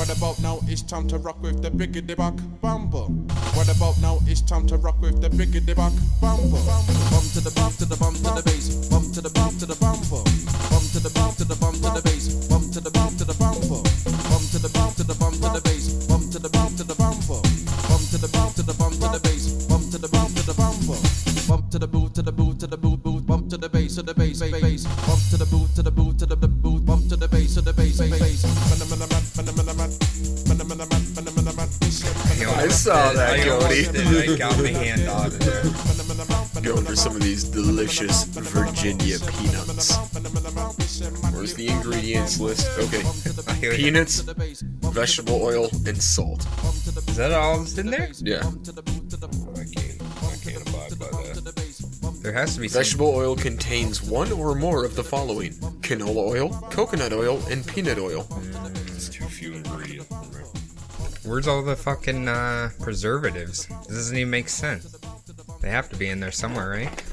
What about now? It's time to rock with the biggity buck bumper. What about now? It's time to rock with the biggity buck bumper. Bump to the bump to the bump to the bass. Bump to the bump to the bumper. Bump to the bump to the bump to the bass. Bump to the bump to the bumper. Bump to the bump to the bump to the bass. Bump to the bump to the bumper. Bump to the bump to the bump to the bass. Bump to the bump to the bumper. Bump to the boot to the boot to the boot boot. Bump to the bass to the bass bass. Bump to the boot to the boot to the saw that, I Cody. did. I got my hand on it there. Going for some of these delicious Virginia peanuts. Where's the ingredients list? Okay. Peanuts, vegetable oil, and salt. Is that all that's in there? Yeah. Oh, I can't, I can't abide by that. There has to be some. Vegetable oil contains one or more of the following canola oil, coconut oil, and peanut oil. It's too few ingredients. Where's all the fucking uh, preservatives? This doesn't even make sense. They have to be in there somewhere, right?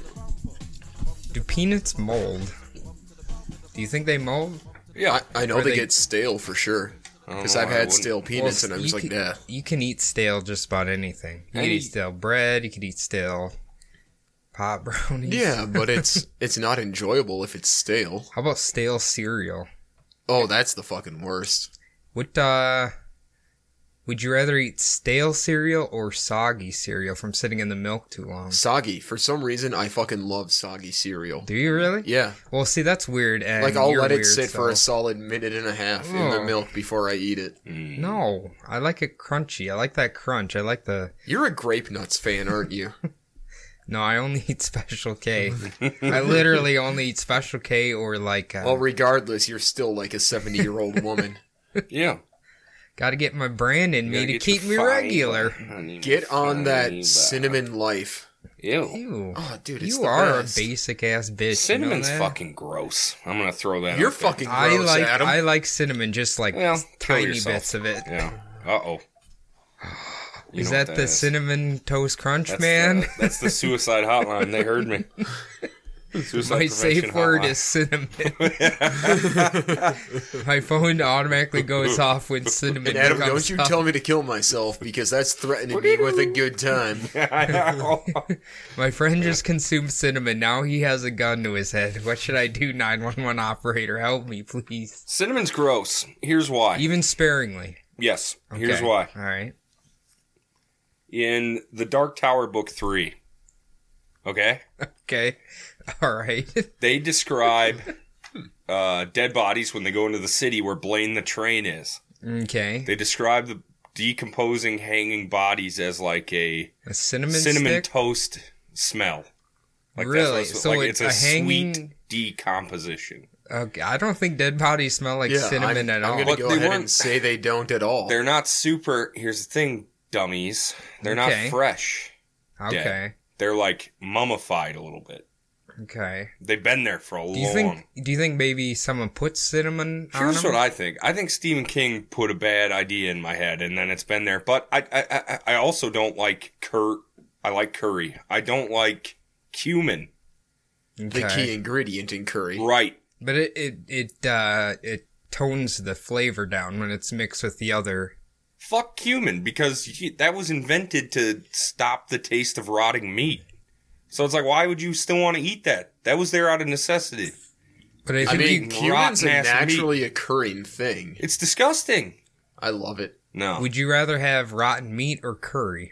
Do peanuts mold? Do you think they mold? Yeah, I, I know they, they- get stale for sure. Because I've had stale peanuts and I'm you just like, can, nah. You can eat stale just about anything. You can Any- eat stale bread. You can eat stale pot brownies. Yeah, but it's it's not enjoyable if it's stale. How about stale cereal? Oh, that's the fucking worst. What uh would you rather eat stale cereal or soggy cereal from sitting in the milk too long? Soggy. For some reason, I fucking love soggy cereal. Do you really? Yeah, Well, see, that's weird. And like I'll let it weird, sit for a solid minute and a half in the Oh. milk before I eat it. No, I like it crunchy. I like that crunch. I like the. You're a grape nuts fan, aren't you? No, I only eat Special K. I literally only eat Special K or like. Uh, well, regardless, you're still like a 70 year old woman. Yeah. Got to get my brand in me Gotta keep me fiber. regular. I Get on that fiber. cinnamon life. Ew. Ew. Oh, dude, it's you the are best. a basic ass bitch. you know Cinnamon's that? fucking gross. I'm gonna throw that. You're out there. fucking I like Adam. I like cinnamon, just like Well, tiny bits of it. Yeah. Uh oh. Is that, the cinnamon toast crunch, that's man? The, that's the suicide hotline. They heard me. Suicide My prevention safe word hotline. is cinnamon. My phone automatically goes off when cinnamon. and Adam, comes don't you up. tell me to kill myself because that's threatening me with a good time. My friend just consumed cinnamon. Now he has a gun to his head. What should I do, 911 operator? Help me, please. Cinnamon's gross. Here's why. Even sparingly. yes. Here's why. All right. In the Dark Tower book three. Okay. Okay. All right. They describe uh, dead bodies when they go into the city where Blaine the train is. Okay. They describe the decomposing, hanging bodies as like a A cinnamon, cinnamon stick? toast smell. Like Really? That's So like it's it's, a a, hanging- sweet decomposition. Okay. I don't think dead bodies smell like Yeah, cinnamon I'm, at I'm gonna But go they ahead and weren't- say they don't at all. They're not super. Here's the thing, dummies. They're Okay. not fresh. okay. They're like mummified a little bit. Okay. They've been there for a Do you long. think? Do you think maybe someone put cinnamon on Here's them? what I think. I think Stephen King put a bad idea in my head, and then it's been there. But I, I, I, I also don't like cur. I like curry. I don't like cumin. the key ingredient in curry. Right. But it it it uh it tones the flavor down when it's mixed with the other. Fuck cumin because that was invented to stop the taste of rotting meat. So it's like, why would you still want to eat that? That was there out of necessity. But I I mean, you, cumin's a rotten-ass meat. naturally occurring thing. It's disgusting. I love it. No. would you rather have rotten meat or curry?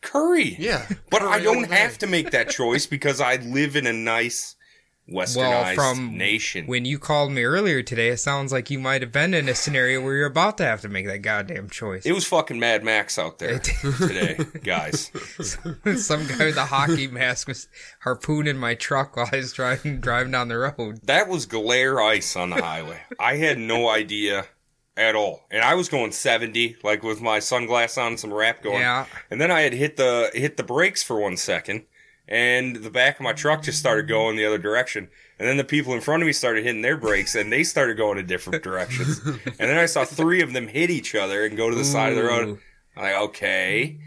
curry. Yeah, But curry I don't have to make that choice because I live in a nice Well, from nation. when you called me earlier today, it sounds like you might have been in a scenario where you're about to have to make that goddamn choice. It was fucking Mad Max out there today, guys. Some guy with a hockey mask was harpooning my truck while I was driving driving down the road. That was glare ice on the highway. I had no idea at all. And I was going 70, like with my sunglass on, some rap going. Yeah. And then I had hit the hit the brakes for one second, and the back of my truck just started going the other direction. And then the people in front of me started hitting their brakes, and they started going in different directions. and then I saw three of them hit each other and go to the side of the road. I'm like, okay.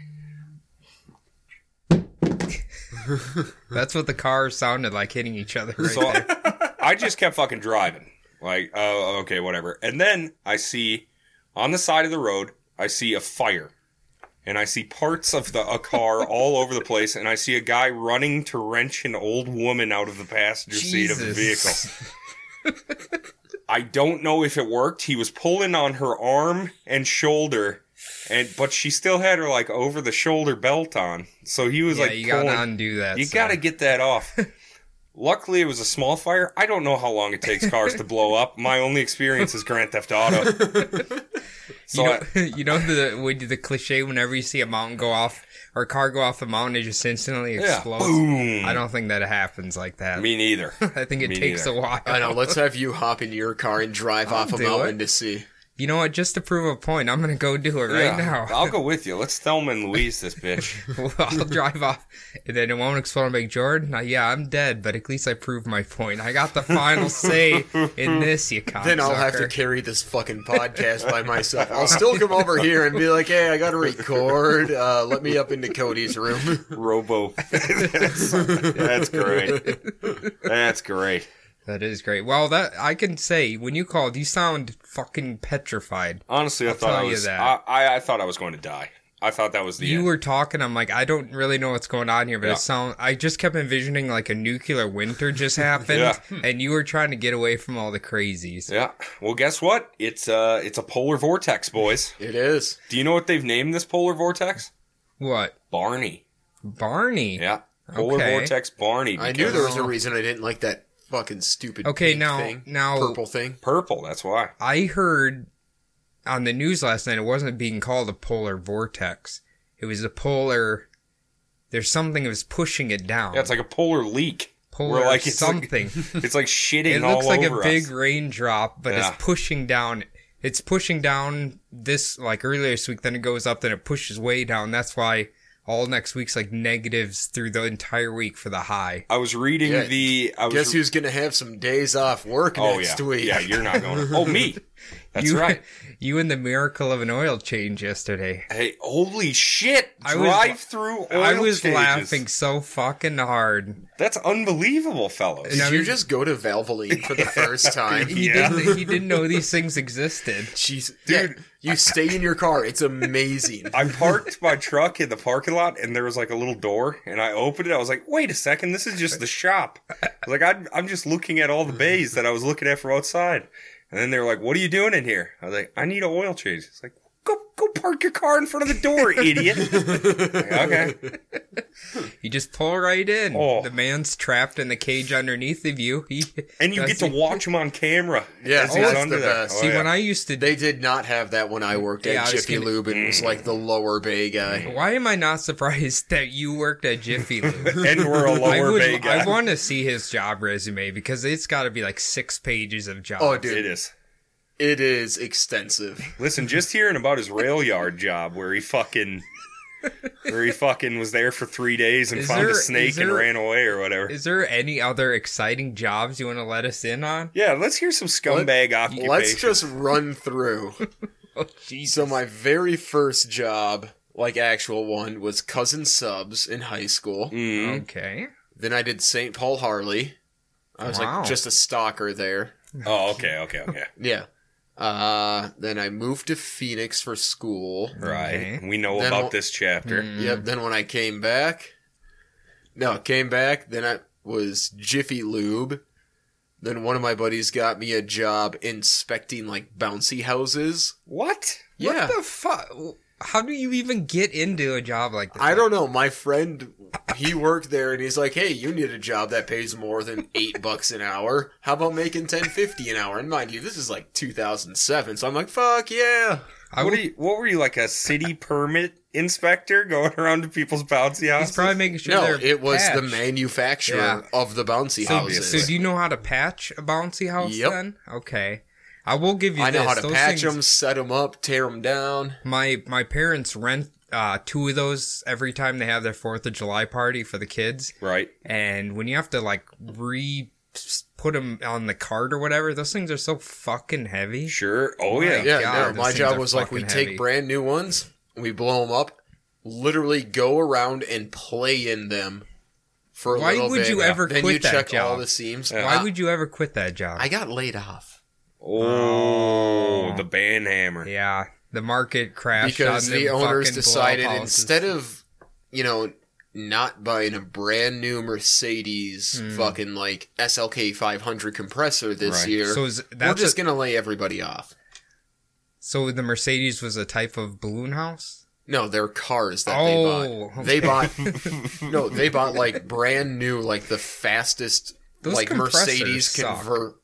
That's what the cars sounded like hitting each other right So there. I just kept fucking driving. Like, oh, okay, whatever. And then I see On the side of the road, I see a fire. And I see parts of the a car all over the place, and I see a guy running to wrench an old woman out of the passenger seat of the vehicle. I don't know if it worked. He was pulling on her arm and shoulder, and but she still had her like over the shoulder belt on. So he was Yeah, like, you pulling, gotta undo that. you stuff. got to get that off. Luckily, it was a small fire. I don't know how long it takes cars to blow up. My only experience is Grand Theft Auto. So you know, I- you know the when the cliche whenever you see a mountain go off or a car go off a mountain, it just instantly Yeah. explodes. Boom. I don't think that happens like that. me neither. I think it me takes neither. a while. I know. Let's have you hop into your car and drive off a do mountain it. to see. You know what? Just to prove a point, I'm gonna go do it right Yeah, now. I'll go with you. Let's Thelma and Louise this bitch. Well, I'll drive off, and then it won't explode. and make Jordan. uh, yeah, I'm dead, but at least I proved my point. I got the final say in this. You cocksucker. Then I'll have to carry this fucking podcast by myself. I'll still come over here and be like, "Hey, I got to record. Uh, let me up into Cody's room." Robo. that's, that's great. That's great. That is great. Well, that I can say when you called, you sound fucking petrified. Honestly, I I'll thought I tell you was. that. I, I, I thought I was going to die. I thought that was the you end. were talking. I'm like, I don't really know what's going on here, but Yeah. it sound. I just kept envisioning like a nuclear winter just happened, Yeah. and you were trying to get away from all the crazies. Yeah. Well, guess what? It's uh, it's a polar vortex, boys. It is. Do you know what they've named this polar vortex? What, Barney. Barney? Yeah. Polar Okay. vortex Barney. I knew there was a reason I didn't like that fucking stupid. Okay, pink now- thing, now- purple thing. purple. That's why. I heard on the news last night it wasn't being called a polar vortex. It was a polar. There's something that was pushing it down. Yeah, it's like a polar leak. polar Where, like, it's like- something. It's like shitting it all looks like a over big raindrop, but Yeah. it's pushing down. It's pushing down this like earlier this week. Then it goes up. Then it pushes way down. That's why all next week's like negatives through the entire week for the high. I was reading Yeah. the. I was Guess who's gonna have some days off work Oh next yeah, week? yeah. You're not going. To. Oh me. That's you, right. You and the miracle of an oil change yesterday. Hey, holy shit! I was- Drive through. Oil I was changes. laughing so fucking hard. That's unbelievable, fellows. Did Now you you- just go to Valvoline for the first time? He Yeah. didn't. He didn't know these things existed. Jeez, dude, you stay in your car. It's amazing. I parked my truck in the parking lot, and there was like a little door, and I opened it. I was like, "Wait a second, this is just the shop." I was like, I'm, "I'm just looking at all the bays that I was looking at from outside." And then they were like, "What are you doing in here?" I was like, "I need an oil change." It's like, "Go, go park your car in front of the door, idiot." Like, okay. You just pull right in. Oh. The man's trapped in the cage underneath of you. He, And you get to he- watch him on camera. Yeah, as oh, he's that's under the there. best. Oh, See, yeah. when I used to, They did not have that when I worked Yeah, at was Jiffy gonna- Lube and was like the lower bay guy. Mm. why am I not surprised that you worked at Jiffy Lube? and we're a I lower would. bay guy. I want to see his job resume because it's got to be like six pages of oh, jobs. Oh, dude, it is. It is extensive. Listen, just hearing about his rail yard job where he fucking where he fucking was there for three days and Is found there- a snake is and ran away or whatever. Is there any other exciting jobs you want to let us in on? yeah, let's hear some scumbag occupation. Let's just run through. Oh, Jesus. So my very first job, like actual one, was cousin subs in high school. Mm. Okay. Then I did St. Paul Harley. I was Wow. like just a stalker there. Oh, okay, okay, okay. Yeah. Uh, then I moved to Phoenix for school. Right. Okay. We know Then about we'll- this chapter. Yep. Then when I came back, no, came back. Then I was Jiffy Lube. Then one of my buddies got me a job inspecting like bouncy houses. What? Yeah. What the fuck? How do you even get into a job like that? I don't know. My friend, he worked there, and he's like, "Hey, you need a job that pays more than eight bucks an hour. How about making ten fifty an hour?" And mind you, this is like two thousand seven. So I'm like, "Fuck yeah!" I what, would, are you, what were you like a city permit inspector going around to people's bouncy houses? He's probably making sure No, they're it was the manufacturer Yeah. of the bouncy So, houses. so do you know how to patch a bouncy house Yep. then? Okay. I will give you I know this. how to Those patch things- them, set them up, tear them down. My my parents rent uh, two of those every time they have their Fourth of July party for the kids, right. and when you have to like re put them on the cart or whatever, those things are so fucking heavy. Sure. Oh My yeah. Yeah, God, no, my job was like we fucking take brand new ones, we blow them up, literally go around and play in them for a Why little would bit. you ever quit you that check all the seams. Why Uh, would you ever quit that job? I got laid off? Oh, Oh. the band hammer. Yeah, the market crashed because the owners decided instead of you know not buying a brand new Mercedes Hmm. fucking like SLK 500 compressor this Right. year, So is we're just a- gonna lay everybody off. so the Mercedes was a type of balloon house. No, they're cars that Oh, they bought. They bought no, they bought like brand new, like the fastest, Those like compressors Mercedes suck. convert.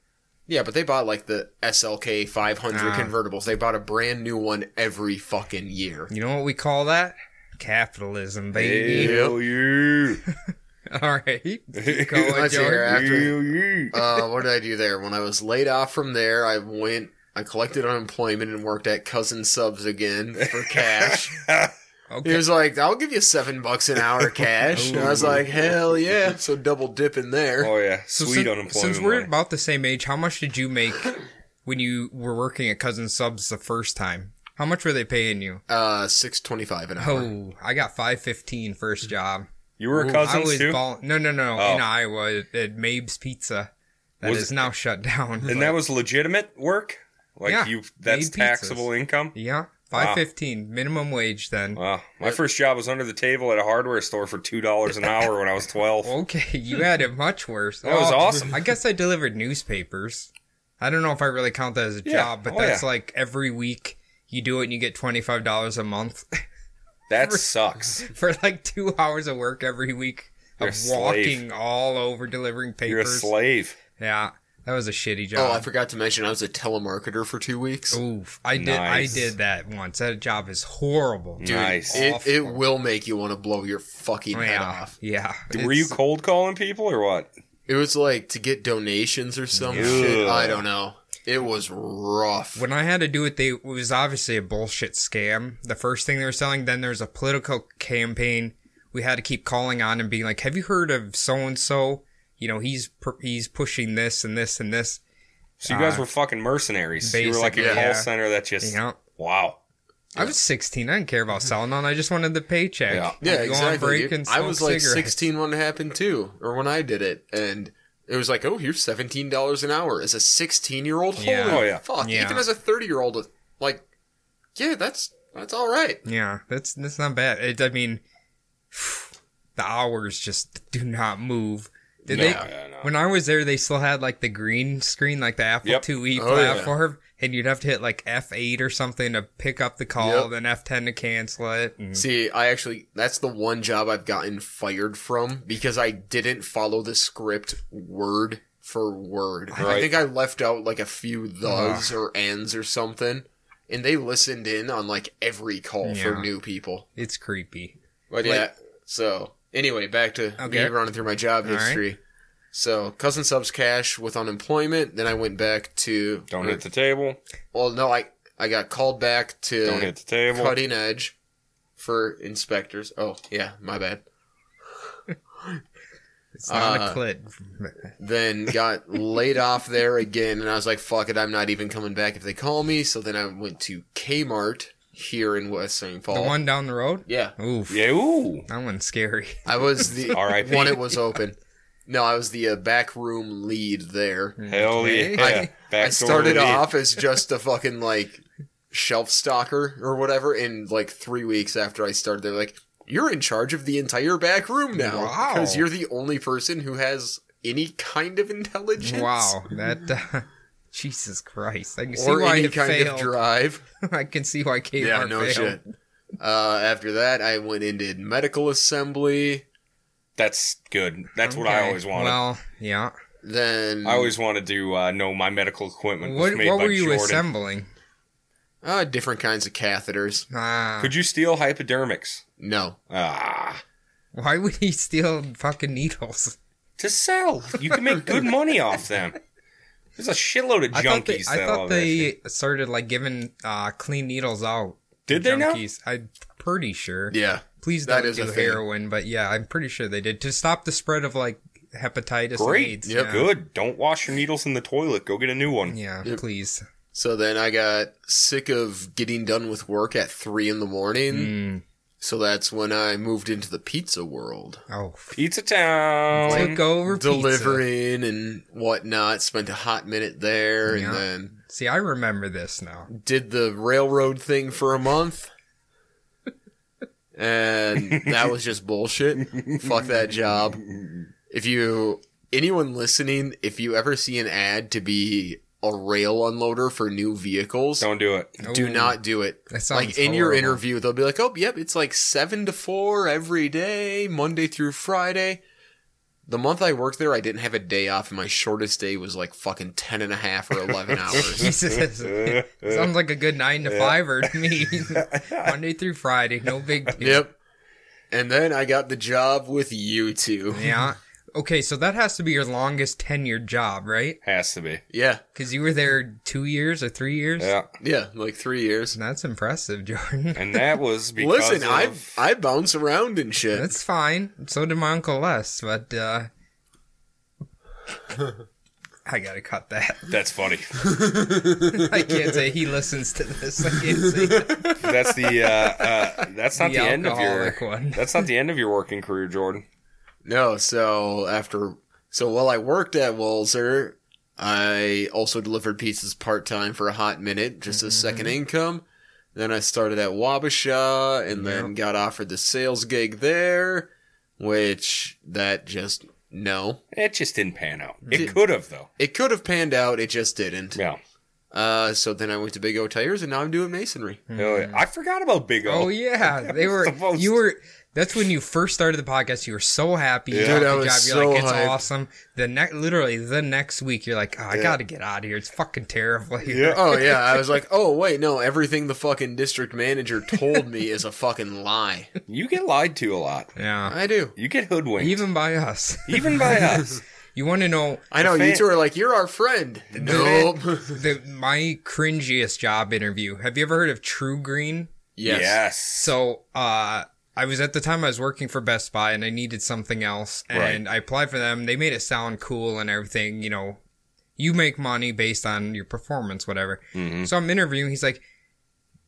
Yeah, but they bought like the SLK 500 Ah. convertibles. They bought a brand new one every fucking year. You know what we call that? Capitalism, baby. Hell yeah. All right, Keep going, Let's hear Jordan. After- Hell yeah. Uh, what did I do there? When I was laid off from there, I went, I collected unemployment and worked at Cousin Subs again for cash. He Okay. was like, "I'll give you seven bucks an hour cash." And I was like, "Hell yeah!" So double dip in there. oh yeah, So sweet since, unemployment. since we're money. about the same age, how much did you make when you were working at Cousin Subs the first time? How much were they paying you? Uh, six twenty five an hour. Oh, I got five fifteen first job. you were a cousin was too, ball- no, no, no, Oh. in Iowa at Mabe's Pizza. That is Was it- now shut down. and that was legitimate work. Like Yeah, you, that's taxable income. yeah, five fifteen minimum wage then. Wow, my first job was under the table at a hardware store for two dollars an hour when I was twelve. Okay, you had it much worse. That was Oh, awesome. I guess I delivered newspapers. I don't know if I really count that as a Yeah. job, but Oh, that's yeah. like every week you do it and you get twenty five dollars a month That sucks. for like two hours of work every week You're of walking all over delivering papers. You're a slave. Yeah, that was a shitty job. Oh, I forgot to mention I was a telemarketer for two weeks. Oof, I did. Nice. I did that once. That job is horrible. Dude, Nice. it, it will make you want to blow your fucking head yeah, off. yeah. Were you cold calling people or what? It was like to get donations or some Ugh. shit. I don't know. It was rough. When I had to do it, they it was obviously a bullshit scam. The first thing they were selling, then there's a political campaign. We had to keep calling on and being like, "Have you heard of so and so? You know, he's he's pushing this and this and this." So you guys Uh, were fucking mercenaries. You were like a basically, call center that just You know, wow. I was 16. I didn't care about selling on. I just wanted the paycheck. Yeah. yeah, I'd exactly. break dude. and I was like cigarettes. 16 when it happened too, or when I did it, and it was like, oh, here's $17 an hour as a 16 year old. Yeah. Holy Oh, yeah. fuck! Yeah. Even as a 30 year old, like, yeah, that's that's all right. Yeah, that's that's not bad. It, I mean, the hours just do not move. Did No, they? yeah, no. When I was there, they still had like the green screen, like the Apple Yep. IIe Oh, yeah. platform, and you'd have to hit like F8 or something to pick up the call, Yep. then F10 to cancel it. and- See, I actually that's the one job I've gotten fired from because I didn't follow the script word for word. I think I left out like a few thes or ands or something, and they listened in on like every call for new people. It's creepy. But yeah, so anyway, back to Okay. me running through my job All right. history. So cousin subs cash with unemployment. Then I went back to Don't hit the table. Well, no, I I got called back to Don't hit the table. cutting edge for inspectors. Oh yeah, my bad. It's not Uh, a clit. Then got laid off there again, and I was like, "Fuck it, I'm not even coming back if they call me." So then I went to Kmart here in West St. Paul. The one down the road. yeah, Oof, Yeah, ooh. that one's scary. I was the R.I.P.. one. It was open. No, I was the uh, back room lead there. Hell Okay. yeah. I- Back I started lead. off as just a fucking like shelf stalker or whatever, and like three weeks after I started, they're like, "You're in charge of the entire back room now Wow. because you're the only person who has any kind of intelligence, Wow, that. Uh, Jesus Christ! I can see or why any it kind failed. of drive." I can see why Kmart yeah, no failed. shit. Uh, after that, I went and did medical assembly. That's good. That's what I always wanted. Well, yeah. Then I always wanted to uh, know my medical equipment was What, made what by were you Jordan. assembling? uh, different kinds of catheters. Ah, Could you steal hypodermics? No, Ah, why would he steal fucking needles? to sell. You can make good money off them. There's a shitload of I thought they, junkies I thought love that shit. they started like giving uh, clean needles out. Did they now? I'm pretty sure. yeah, Please that don't is a do thing. heroin, but yeah, I'm pretty sure they did to stop the spread of like hepatitis. Great. And AIDS. Yep. yeah. Good. Don't wash your needles in the toilet. Go get a new one. Yeah, Yep. please. So then I got sick of getting done with work at three in the morning. Mm. So that's when I moved into the pizza world. Oh, Pizza Town. took over pizza. Delivering and whatnot. Spent a hot minute there Yeah. and then See, I remember this now. did the railroad thing for a month. And that was just bullshit. Fuck that job. If you anyone listening, if you ever see an ad to be a rail unloader for new vehicles, Don't do it. do Ooh, not do it. That sounds Like in your interview, they'll be like, "Oh, yep, it's like 7 to 4 every day, Monday through Friday." The month I worked there, I didn't have a day off, and my shortest day was like fucking 10 and a half or 11 hours. Jesus. Sounds like a good nine to fiver to me. Monday through Friday, no big deal. Yep. And then I got the job with you two. Yeah. Okay, so that has to be your longest tenured job, right? Has to be. Yeah. Because you were there two years or three years. Yeah. Yeah, like three years. That's impressive, Jordan. And that was because Listen, I of, I bounce around and shit. That's fine. So did my uncle Les, but uh I gotta cut that. that's funny. I can't say he listens to this. I can't say that. That's the uh, uh, that's not The the, end of your alcoholic one. that's not the end of your working career, Jordan. No, so after so while I worked at Walzer, I also delivered pizzas part time for a hot minute, just a second income. Then I started at Wabasha and then got offered the sales gig there, which that just no. It just didn't pan out. It could have though. It could have panned out, it just didn't. Yeah. Uh, so then I went to Big O Tires and now I'm doing masonry. Hell yeah. I forgot about Big O. Oh yeah, they were. Supposed You were. That's when you first started the podcast. You were so happy. You Dude, got I the was job. You're so like, it's hyped. awesome. The next, literally the next week, you're like, oh, I Yeah. got to get out of here. It's fucking terrible here. Yeah. Oh yeah, I was like, oh wait, no, everything the fucking district manager told me is a fucking lie. You get lied to a lot. Yeah. I do. You get hoodwinked. Even by us. even by us. You want to know I know The you two are like, you're our friend. Nope. the my cringiest job interview? Have you ever heard of TruGreen? yes. Yes. So, uh, I was at the time I was working for Best Buy and I needed something else and I applied for them. They made it sound cool and everything, you know, you make money based on your performance, whatever. So I'm interviewing. He's like,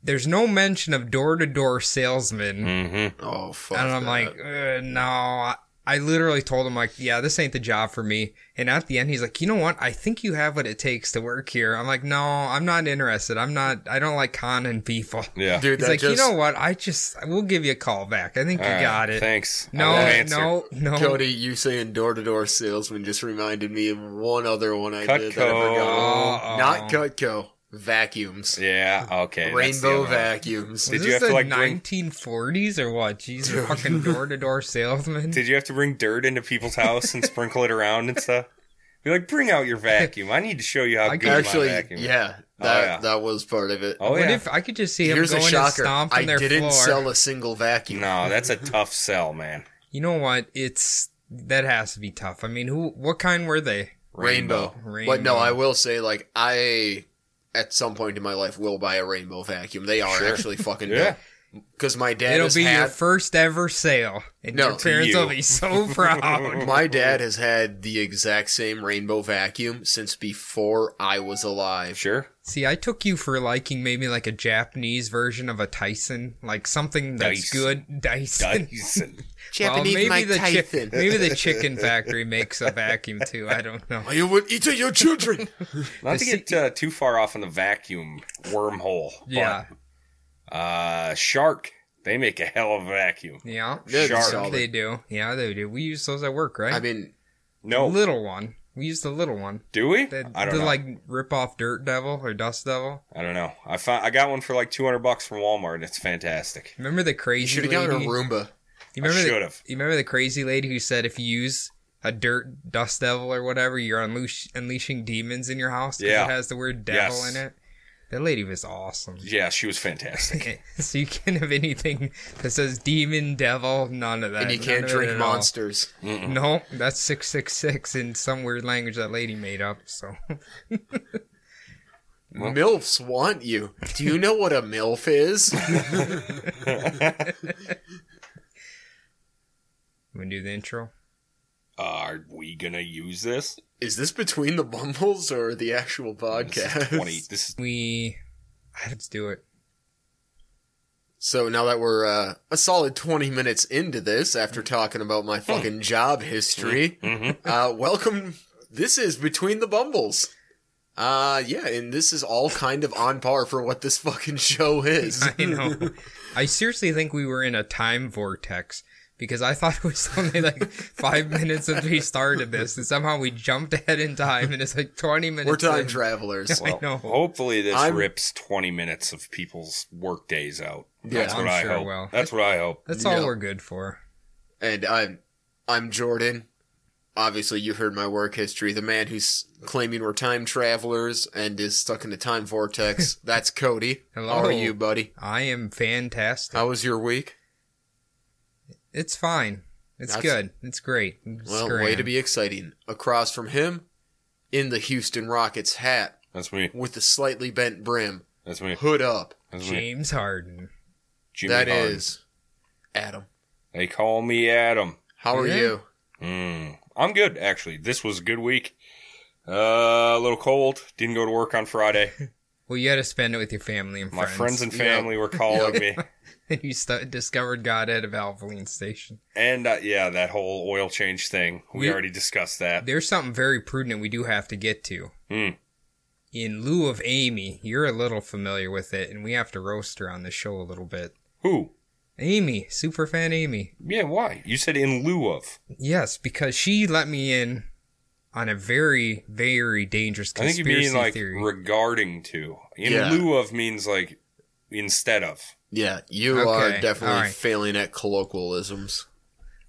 there's no mention of door to door salesman. Mm-hmm. Oh fuck. And I'm that. like, uh, no. I- I literally told him like, yeah, this ain't the job for me. And at the end, he's like, you know what? I think you have what it takes to work here. I'm like, no, I'm not interested. I'm not. I don't like con and people. Yeah. dude, He's like, just, you know what? I just we'll give you a call back. I think you All right, got it. Thanks. I No, no, no. Cody, you saying door to door salesman just reminded me of one other one I did that I Cutco. forgot. Uh-oh. Not Cutco. Vacuums. Yeah. Okay. Rainbow vacuums. Did you have to, like, bring- 1940s or what? Jesus, fucking door to door salesman. Did you have to bring dirt into people's house and sprinkle it around and stuff? Be like, bring out your vacuum. I need to show you how I good Actually, my vacuum. is." yeah, Oh, that yeah. that was part of it. Oh what yeah. if I could just see him Here's a going and shocker. stomping I their didn't sell a single vacuum. no, that's a tough sell, man. You know what? It's that has to be tough. I mean, who? What kind were they? Rainbow. Rainbow. But no, I will say, like, I at some point in my life will buy a rainbow vacuum. They are Sure. actually fucking Yeah. Because my dad It'll has be your first ever sale, and No, your parents you. will be so proud. my dad has had the exact same rainbow vacuum since before I was alive. Sure. See, I took you for liking maybe like a Japanese version of a Tyson, like something that's Dyson. good. Dyson. Dyson. Well, maybe the chi- maybe the chicken factory makes a vacuum too. I don't know. You would eat your children. Not to get uh, too far off on the vacuum wormhole. but, Yeah, Uh, Shark. They make a hell of a vacuum. yeah, Yeah, Shark. solid. they do. Yeah, they do. We use those at work, right? I mean, No. little one. We use the little one. Do we? The, I don't the know. like rip off dirt devil or dust devil. I don't know. I found I got one for like 200 bucks from Walmart. and It's fantastic. Remember the crazy? you crazy should have lady? gotten a Roomba. You remember I should've. You remember the crazy lady who said if you use a dirt dust devil or whatever, you're unleash, unleashing demons in your house because Yeah. it has the word devil Yes. in it. That lady was awesome. Yeah, she was fantastic. so you can't have anything that says demon, devil, none of that. And you can't drink monsters. No, that's six six six in some weird language that lady made up. So MILFs want you. Do you know what a MILF is? we do the intro. Are we gonna use this? is this between the bumbles or the actual podcast? This is podcast? 20. This is We let's do it. So now that we're uh, a solid 20 minutes into this, after talking about my fucking job history, Mhm. uh, welcome. This is Between the Bumbles. Uh, yeah, and this is all kind of on par for what this fucking show is. I know. I seriously think we were in a time vortex because I thought it was only like five minutes since we started this, and somehow we jumped ahead in time, and it's like twenty minutes. We're time in. travelers. I know. Hopefully, this I'm- rips 20 minutes of people's work days out. Yeah, That's what I'm I sure it hope. will. That's what I hope. That's all Yeah. we're good for. And I'm I'm Jordan. Obviously, you heard my work history. The man who's claiming we're time travelers and is stuck in a time vortex. That's Cody. Hello. How are you, buddy? I am fantastic. How was your week? It's fine. It's That's- good. It's great. It's Well, grand. way to be exciting. Across from him, in the Houston Rockets hat That's me. with the slightly bent brim, That's me. hood up. That's me. James Harden. Jimmy That Harden. is Adam. They call me Adam. How are Yeah. you? Mm, I'm good, actually. This was a good week. Uh, a little cold. Didn't go to work on Friday. Well, you had to spend it with your family and My friends. friends and family were calling me. and you st- discovered God at a Valvoline station. And uh, yeah, that whole oil change thing. We, We- already discussed that. There's something very prudent we do have to get to. Hmm. In lieu of Amy, you're a little familiar with it, and we have to roast her on the show a little bit. Who? Amy, super fan Amy. Yeah, why? You said in lieu of. Yes, because she let me in on a very, very dangerous I think you conspiracy mean like theory. regarding to. In Yeah. lieu of means like instead of. Yeah, you Okay, are definitely alright. failing at colloquialisms.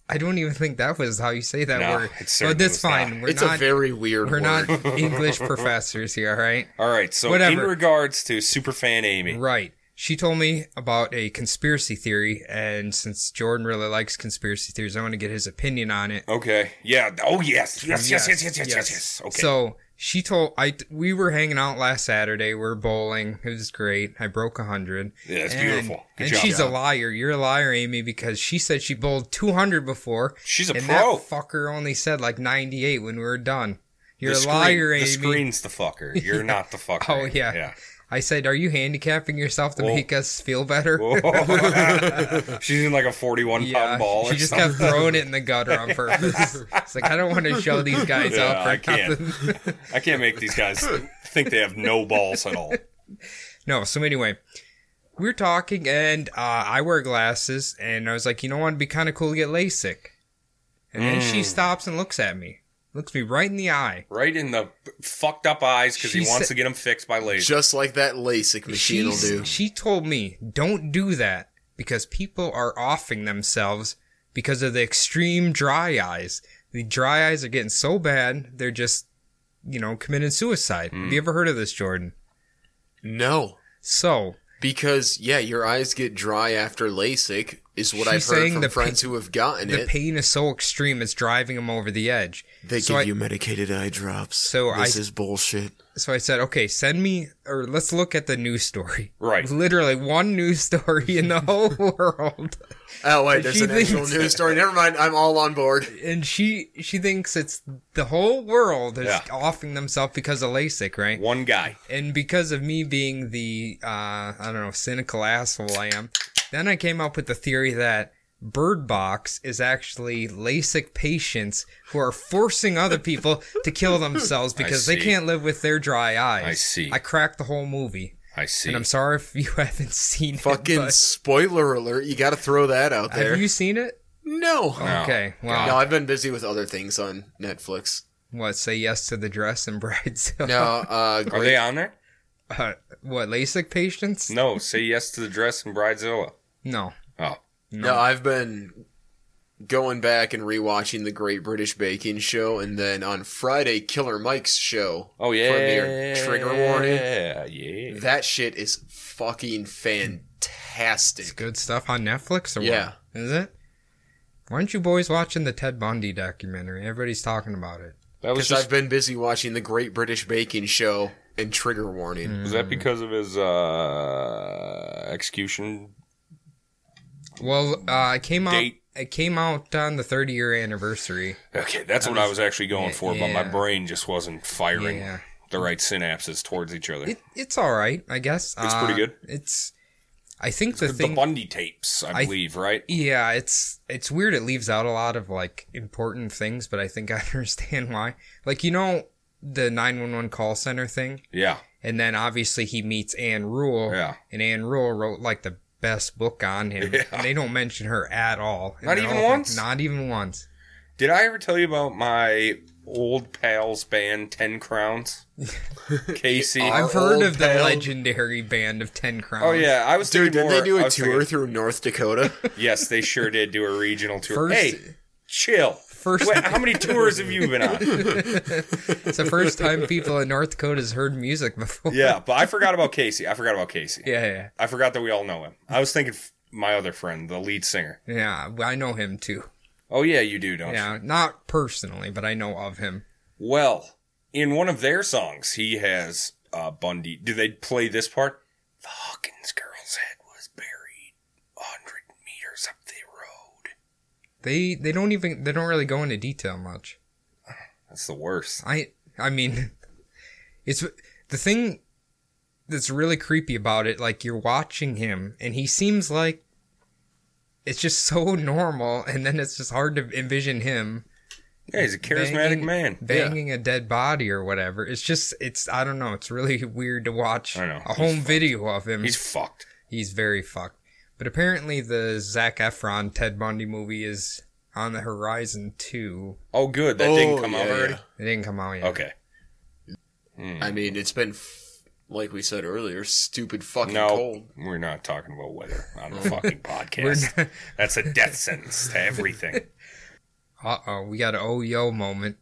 I don't even think that was how you say that No, word. it But that's fine. not. We're it's not. a very weird we're word. not English professors here, all right? All right, so Whatever. in regards to superfan Amy. Right. She told me about a conspiracy theory, and since Jordan really likes conspiracy theories, I want to get his opinion on it. Okay. Yeah. Oh yes. Yes. Yes. Yes. Yes. Yes. Yes. yes. Okay. So she told I we were hanging out last Saturday. We are bowling. It was great. I broke a hundred. Yeah, it's And- beautiful. Good and job. she's a liar. You're a liar, Amy, because she said she bowled two hundred before. She's a and pro. that fucker only said like ninety eight when we were done. You're the a screen- liar, Amy. The screen's the fucker. You're not the fucker. Oh, yeah. Yeah. I said, "Are you handicapping yourself to Whoa. make us feel better?" She's in like a 41 Yeah, pound ball she just something. kept throwing it in the gutter on purpose. it's like I don't want to show these guys Yeah, up for I can't. I can't make these guys think they have no balls at all. no, so anyway, we were talking, and uh, I wear glasses, and I was like, you know what, it'd be kind of cool to get LASIK. And then she Mm. stops and looks at me, looks me right in the eye. Right in the fucked up eyes because he She wants said- to get them fixed by laser. Just like that LASIK machine will She's- do. She told me, don't do that because people are offing themselves because of the extreme dry eyes. The dry eyes are getting so bad, they're just, you know, committing suicide. Have you mm. ever heard of this, Jordan? No. So, Because, yeah, your eyes get dry after LASIK, is what She's I've heard saying from the friends pa- who have gotten the it. The pain is so extreme, it's driving them over the edge. they so give I- you medicated eye drops. So this I- is bullshit. So I said, okay, send me, or let's look at the news story. Right. Literally one news story in the whole world. Oh, wait, there's She an actual news story. Never mind, I'm all on board. And she, she thinks it's the whole world is Yeah. offing themselves because of LASIK, right? One guy. And because of me being the, uh, I don't know, cynical asshole I am, then I came up with the theory that Bird Box is actually LASIK patients who are forcing other people to kill themselves because they can't live with their dry eyes. I see. I cracked the whole movie. I see. And I'm sorry if you haven't seen Fucking it. but- spoiler alert, you gotta throw that out there. have you seen it? No. No. Okay. Well, No, I've been busy with other things on Netflix. what? Say yes to the dress and Bridezilla. No, uh, Are they on there? Uh, what? LASIK patients? No. Say yes to the dress and Bridezilla. No. Oh. No, I've been going back and rewatching the Great British Baking Show, and then on Friday, Killer Mike's show. Oh yeah. their trigger warning. Yeah. Yeah. That shit is fucking fantastic. Good stuff on Netflix or Yeah. what? Is it? Why aren't you boys watching the Ted Bundy documentary? Everybody's talking about it. That was Because just. I've been busy watching the Great British Baking Show and Trigger Warning. Was that because of his uh, execution? Well, uh, it came out. Date. It came out on the 30 year anniversary. Okay, that's what I was actually going Yeah, for, but my brain just wasn't firing Yeah. the right synapses towards each other. It, it's all right, I guess. It's pretty good? It's. I think the the thing. Bundy tapes, I I- believe, right? Yeah, it's it's weird. It leaves out a lot of like important things, but I think I understand why. Like you know, the 911 call center thing. Yeah. And then obviously he meets Ann Rule. Yeah. And Ann Rule wrote like the best book on him. Yeah. And they don't mention her at all. Not even whole once? Not even once. Did I ever tell you about my old pals band, Ten Crowns? Casey. I've heard old of the legendary band of Ten Crowns. oh yeah, I was Dude, thinking did they do I a was tour thinking- through North Dakota? yes, they sure did do a regional tour. First, hey, chill. First, Wait, how many tours have you been on? it's the first time people in North Dakota has heard music before. Yeah, but I forgot about Casey. I forgot about Casey. Yeah, yeah. I forgot that we all know him. I was thinking my other friend, the lead singer. Yeah, I know him too. Oh yeah, you do, don't you? Yeah, not personally, but I know of him. Well, in one of their songs, he has uh, Bundy. Do they play this part? The Hawkins girl's head was buried a hundred meters up the road. They they don't even they don't really go into detail much. That's the worst. I I mean, it's the thing that's really creepy about it. Like you're watching him, and he seems like it's just so normal, and then it's just hard to envision him Yeah, he's a charismatic banging- man. banging a dead body or whatever. It's just it's I don't know. It's really weird to watch a home video of him. He's fucked. He's very fucked. But apparently, the Zac Efron Ted Bundy movie is on the horizon too. Oh, good. That Oh, didn't come out already. yeah. It didn't come out yet. Okay. Hmm. I mean, it's been, f- like we said earlier, stupid fucking No, cold. we're not talking about weather on the fucking We're podcast. not- That's a death sentence to everything. Uh oh, we got an oh yo moment.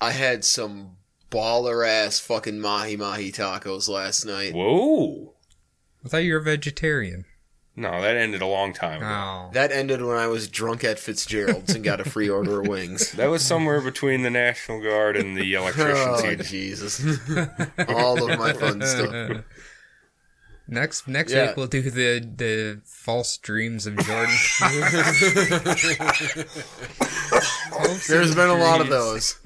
I had some baller ass fucking mahi mahi tacos last night. Whoa. I thought you were a vegetarian. No, that ended a long time ago. Oh, That ended when I was drunk at Fitzgerald's and got a free order of wings. That was somewhere between the National Guard and the electricians. Oh. Jesus. All of my fun stuff. next next Yeah. week we'll do the the false dreams of Jordan. There's been a lot of those.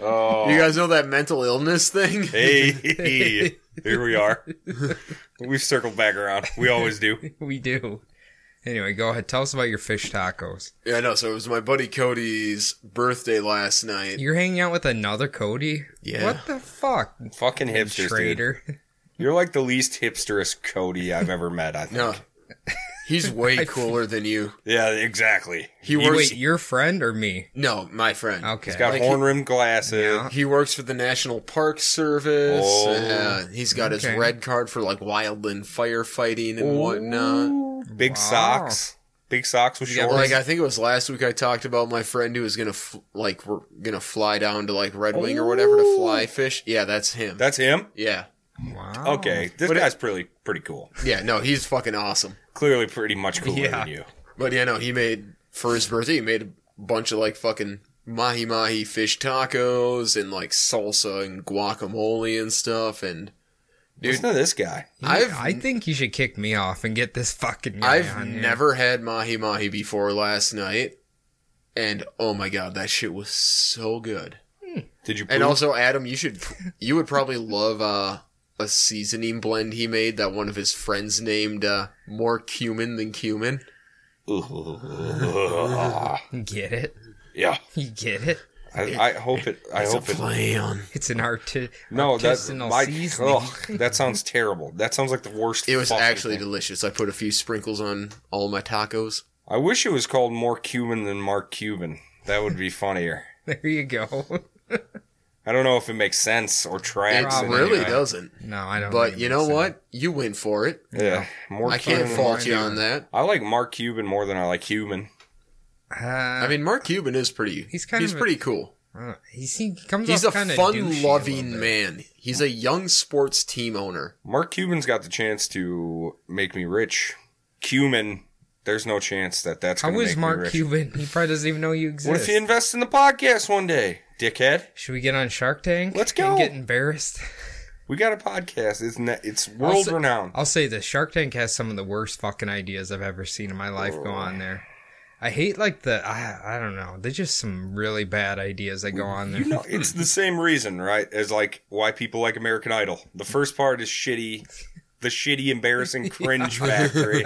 Oh, You guys know that mental illness thing? hey, here we are. We've circled back around. We always do. We do. Anyway, go ahead. Tell us about your fish tacos. Yeah, I know. So it was my buddy Cody's birthday last night. You're hanging out with another Cody. Yeah. What the fuck, Fucking hipsters, dude. traitor? You're like the least hipsterous Cody I've ever met. I think. No. He's way cooler than you. Yeah, exactly. He works. Wait, your friend or me? no, my friend. Okay. He's got Like horn rimmed glasses. Yeah. He works for the National Park Service. Oh. Uh, he's got his red card for like wildland firefighting and whatnot. Big Wow. socks. Big socks with You got shorts. Like I think it was last week I talked about my friend who was gonna f- like we're gonna fly down to like Red Wing or whatever to fly fish. Yeah, that's him. That's him. yeah, Wow. Okay, this But it- guy's pretty pretty cool. yeah. No, he's fucking awesome. Clearly, pretty much cooler Yeah. than you. But yeah, no, he made for his birthday. He made a bunch of like fucking mahi mahi fish tacos and like salsa and guacamole and stuff. And dude, Listen to this guy. I've I think you should kick me off and get this fucking guy I've on here. never had mahi mahi before last night, and oh my god, that shit was so good. Did you? And also, Adam, you should you would probably love uh, a seasoning blend he made that one of his friends named uh, more cumin than cumin. get it. yeah. You get it. I, I hope it. I It's a hope it. on. It's an arti- No, that's my. seasoning. Ugh, that sounds terrible. That sounds like the worst. It was actually thing. delicious. I put a few sprinkles on all my tacos. I wish it was called more Cuban than Mark Cuban. That would be funnier. There you go. I don't know if it makes sense or It tracks. in any really way. doesn't. no, I don't. But you know makes what? You went for it. Yeah, more. I can't fault you on that. I like Mark Cuban more than I like Human. Uh, I mean, Mark Cuban is pretty. He's kind he's of a- pretty cool. uh, he's, he comes He's off a kinda douchey a little fun-loving man. He's a young sports team owner. Mark Cuban's got the chance to make me rich. Cuban, there's no chance that that's How going to is Mark. Cuban? He probably doesn't even know you exist. What if he invests in the podcast one day, dickhead? Should we get on Shark Tank? Let's And go. get embarrassed. We got a podcast. It's ne- it's I'll world say- renowned. I'll say this: Shark Tank has some of the worst fucking ideas I've ever seen in my life go on there. I hate like the I, I don't know. There's just some really bad ideas that go on there. You know, it's the same reason, right? As like why people like American Idol. The first part is shitty, the shitty, embarrassing cringe factory,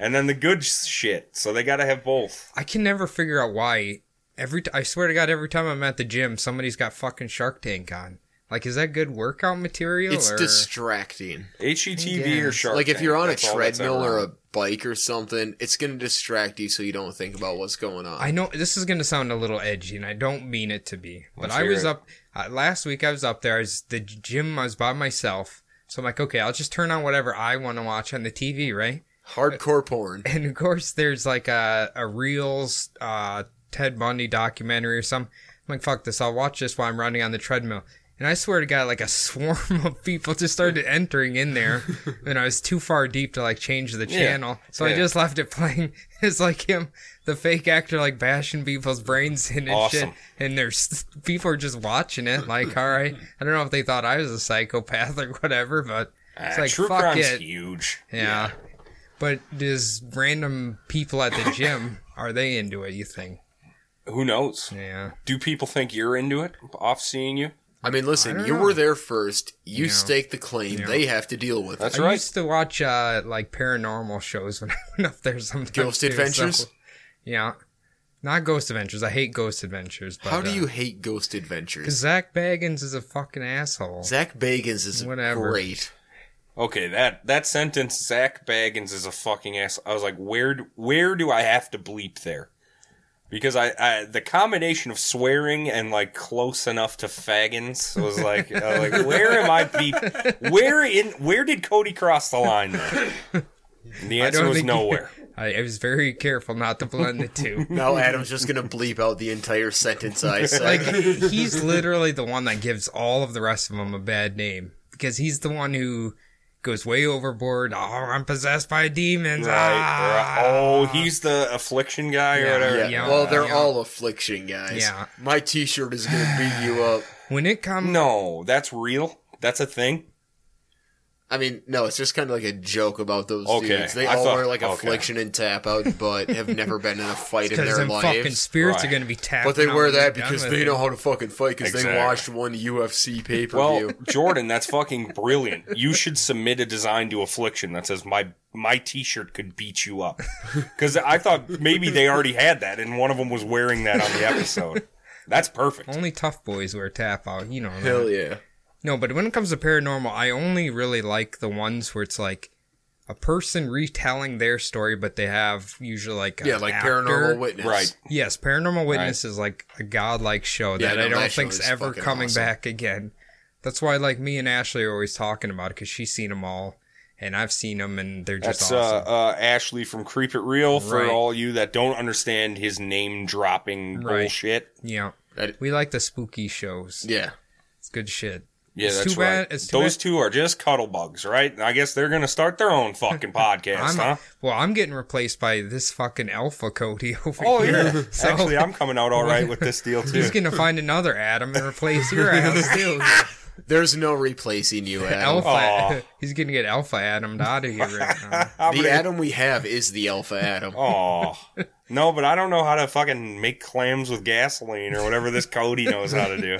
and then the good shit. So they got to have both. I can never figure out why every t- I swear to God, every time I'm at the gym, somebody's got fucking Shark Tank on. Like, is that good workout material? It's or... distracting. HGTV or Yes. Shark like if you're on a that's all that's treadmill or a bike or something, it's gonna distract you so you don't think about what's going on. I know this is gonna sound a little edgy, and I don't mean it to be, but Let's I was it. up uh, last week. I was up there. I was the gym. I was by myself, so I'm like, okay, I'll just turn on whatever I want to watch on the TV, right? Hardcore porn. And of course, there's like a a reels uh, Ted Bundy documentary or something. I'm like, fuck this. I'll watch this while I'm running on the treadmill. And I swear to God, like a swarm of people just started entering in there, and I was too far deep to like change the Yeah. channel, so I just left it playing. It's like him, the fake actor, like bashing people's brains in and shit, and there's people are just watching it. Like, all right, I don't know if they thought I was a psychopath or whatever, but it's Ah, like true fuck crime's it. huge. Yeah. But does random people at the gym are they into it? You think? Who knows? Yeah. Do people think you're into it off seeing you? I mean, listen, don't you know. were there first. You Yeah. staked the claim. Yeah. They have to deal with That's it. I right. used to watch uh like paranormal shows when I went up there sometimes. Ghost too, so- Adventures? Yeah. Not Ghost Adventures. I hate Ghost Adventures. But, How do uh, you hate Ghost Adventures? Zak Bagans is a fucking asshole. Zak Bagans is Whatever. great. Okay, that that sentence, Zak Bagans is a fucking ass. I was like, where do- where do I have to bleep there? Because I, I the combination of swearing and like close enough to faggins was like, I was like where am I beep? Where in where did Cody cross the line? There? And the answer was think- nowhere. I, I was very careful not to blend the two. Now Adam's just gonna bleep out the entire sentence I said. like he's literally the one that gives all of the rest of them a bad name because he's the one who goes way overboard. Oh, I'm possessed by demons. Right. Ah. Oh, he's the affliction guy or whatever. yeah. yeah, well, they're yeah. all affliction guys. Yeah. My T-shirt is gonna beat you up. When it comes, No, that's real. That's a thing. I mean, no, it's just kind of like a joke about those Okay, dudes. They I all thought- wear like okay. affliction and tap out, but have never been in a fight in because their them fucking lives. spirits are going to be tapped. But they wear that because they it. know how to fucking fight because Exactly. they watched one UFC pay per view. Well. Jordan, that's fucking brilliant. You should submit a design to Affliction that says my my T-shirt could beat you up. Because I thought maybe they already had that, and one of them was wearing that on the episode. That's perfect. Only tough boys wear tap out. You know. that. Hell yeah. No, but when it comes to paranormal, I only really like the ones where it's like a person retelling their story, but they have usually like a Yeah, like actor. Paranormal Witness. Right. Yes, Paranormal Witness is like a godlike show Yeah, that no, I don't that think's ever coming awesome. back again. That's why like me and Ashley are always talking about it because she's seen them all, and I've seen them, and they're just That's awesome. uh, uh, Ashley from Creep It Real. For all you that don't understand his name dropping Right. bullshit. yeah, That- we like the spooky shows. Yeah. It's good shit. Yeah, It's that's too right. bad- it's too Those bad- two are just cuddle bugs, right? I guess they're gonna start their own fucking podcast, I'm huh? well. I'm getting replaced by this fucking alpha Cody over Oh here. yeah. So Actually, I'm coming out all right with this deal too. he's gonna find another Adam and replace your ass too. There's no replacing you, Adam. Alpha. Aw. He's gonna get Alpha Adam out of here right now. The gonna- Adam we have is the Alpha Adam. Oh no, but I don't know how to fucking make clams with gasoline or whatever this Cody knows how to do.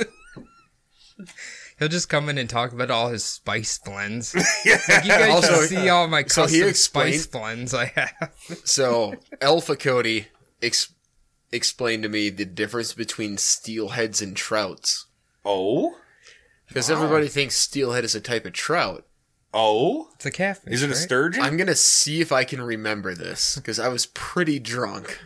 He'll just come in and talk about all his spice blends. Like, you guys Also, should see all my custom he explained- spice blends I have. So, Alpha Cody ex- explained to me the difference between steelheads and trouts. Oh, Because everybody thinks steelhead is a type of trout. oh, It's a catfish. is it a right? sturgeon? I'm gonna see if I can remember this because I was pretty drunk.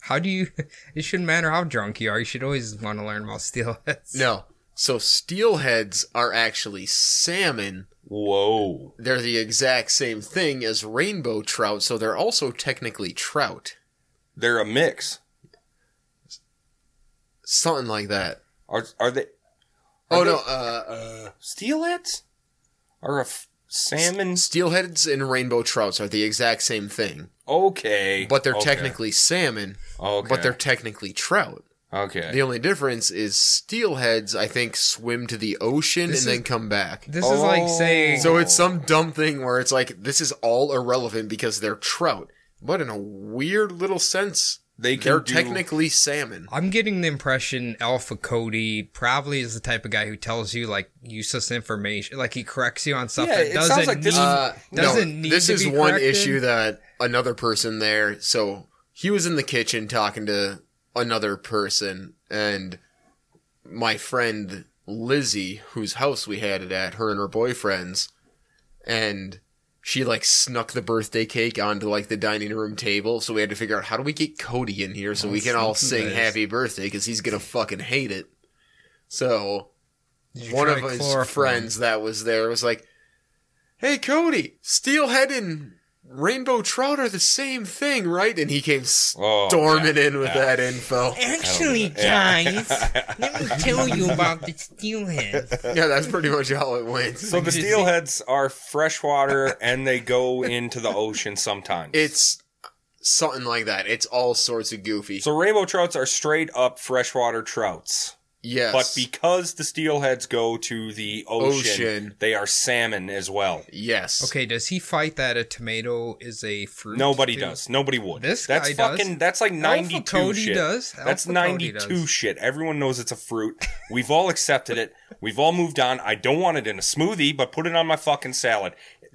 How do you? It shouldn't matter how drunk you are. You should always want to learn about steelheads. No, so steelheads are actually salmon. Whoa, They're the exact same thing as rainbow trout, so they're also technically trout. they're a mix. Something like that. Are are they Oh Are no, uh, uh, steelheads? Are a f- salmon? steelheads and rainbow trouts are the exact same thing, Okay, but they're okay. technically salmon, okay. but they're technically trout. Okay. The only difference is steelheads, I think, swim to the ocean This and is- then come back. This is like Oh. saying. So it's some dumb thing where it's like this is all irrelevant because they're trout, but in a weird little sense, they can they're do- technically salmon. I'm getting the impression Alpha Cody probably is the type of guy who tells you like useless information, like he corrects you on stuff Yeah, that it doesn't sounds like this need. is- Uh, doesn't no, need this to is be one corrected? issue that another person there. So he was in the kitchen talking to another person and my friend Lizzie, whose house we had it at, her and her boyfriend's, and she like snuck the birthday cake onto like the dining room table. So we had to figure out how do we get Cody in here so Oh, we can all sing biz. happy birthday because he's gonna fucking hate it. So one of his friends that was there was like, "Hey Cody, steelhead and rainbow trout are the same thing, right?" And he came Oh, storming in with yeah. that info. Actually, Yeah. guys, let me tell you about the steelheads. Yeah, that's pretty much how it went. So the steelheads are freshwater and they go into the ocean sometimes. It's something like that. It's all sorts of goofy. so rainbow trouts are straight up freshwater trouts. Yes, But because the steelheads go to the ocean, Ocean. they are salmon as well. yes. Okay, does he fight that a tomato is a fruit? Nobody too? does. Nobody would. This that's guy does. fucking that's like 92 Cody shit. does. That's Alpha Cody 92 does. shit. Everyone knows it's a fruit. We've all accepted it. We've all moved on. I don't want it in a smoothie, but put it on my fucking salad.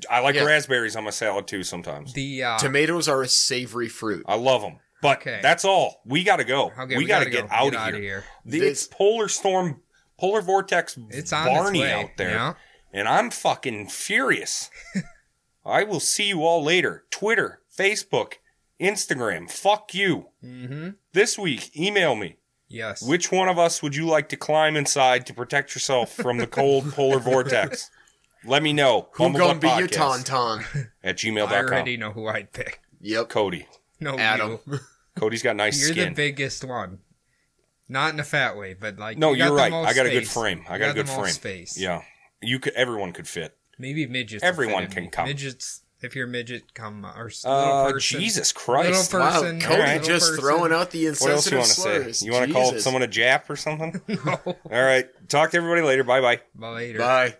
I like Yeah. raspberries on my salad too sometimes. The uh, Tomatoes are a savory fruit. I love them. But Okay. that's all. We got to go. okay, we, got to gotta get go. out Get of outta here. here. The, This- it's polar storm, polar vortex It's on Barney its way. out there. Yeah. And I'm fucking furious. I will see you all later. Twitter, Facebook, Instagram. Fuck you. Mm-hmm. This week, email me. Yes. Which one of us would you like to climb inside to protect yourself from the cold polar vortex? Let me know. Who gonna be your Bumblebutt tauntaun? Podcast At I already know who I'd pick. Yep. Cody. No, Adam. you. Cody's got nice You're skin. the biggest one. Not in a fat way, but like no, you you're the right. most I got a good frame. I You got a the good most frame. Space. Yeah. You could everyone could fit. Maybe midgets. will Everyone fit can me. come. Midgets. If you're a midget, come or s- little Uh, person. Jesus Christ. Little Wow, person. Cody little just person. throwing out the What else insensitive you want to slurs. say? You want to call someone a Jap or something? No. All right. Talk to everybody later. Bye bye. Bye later. Bye.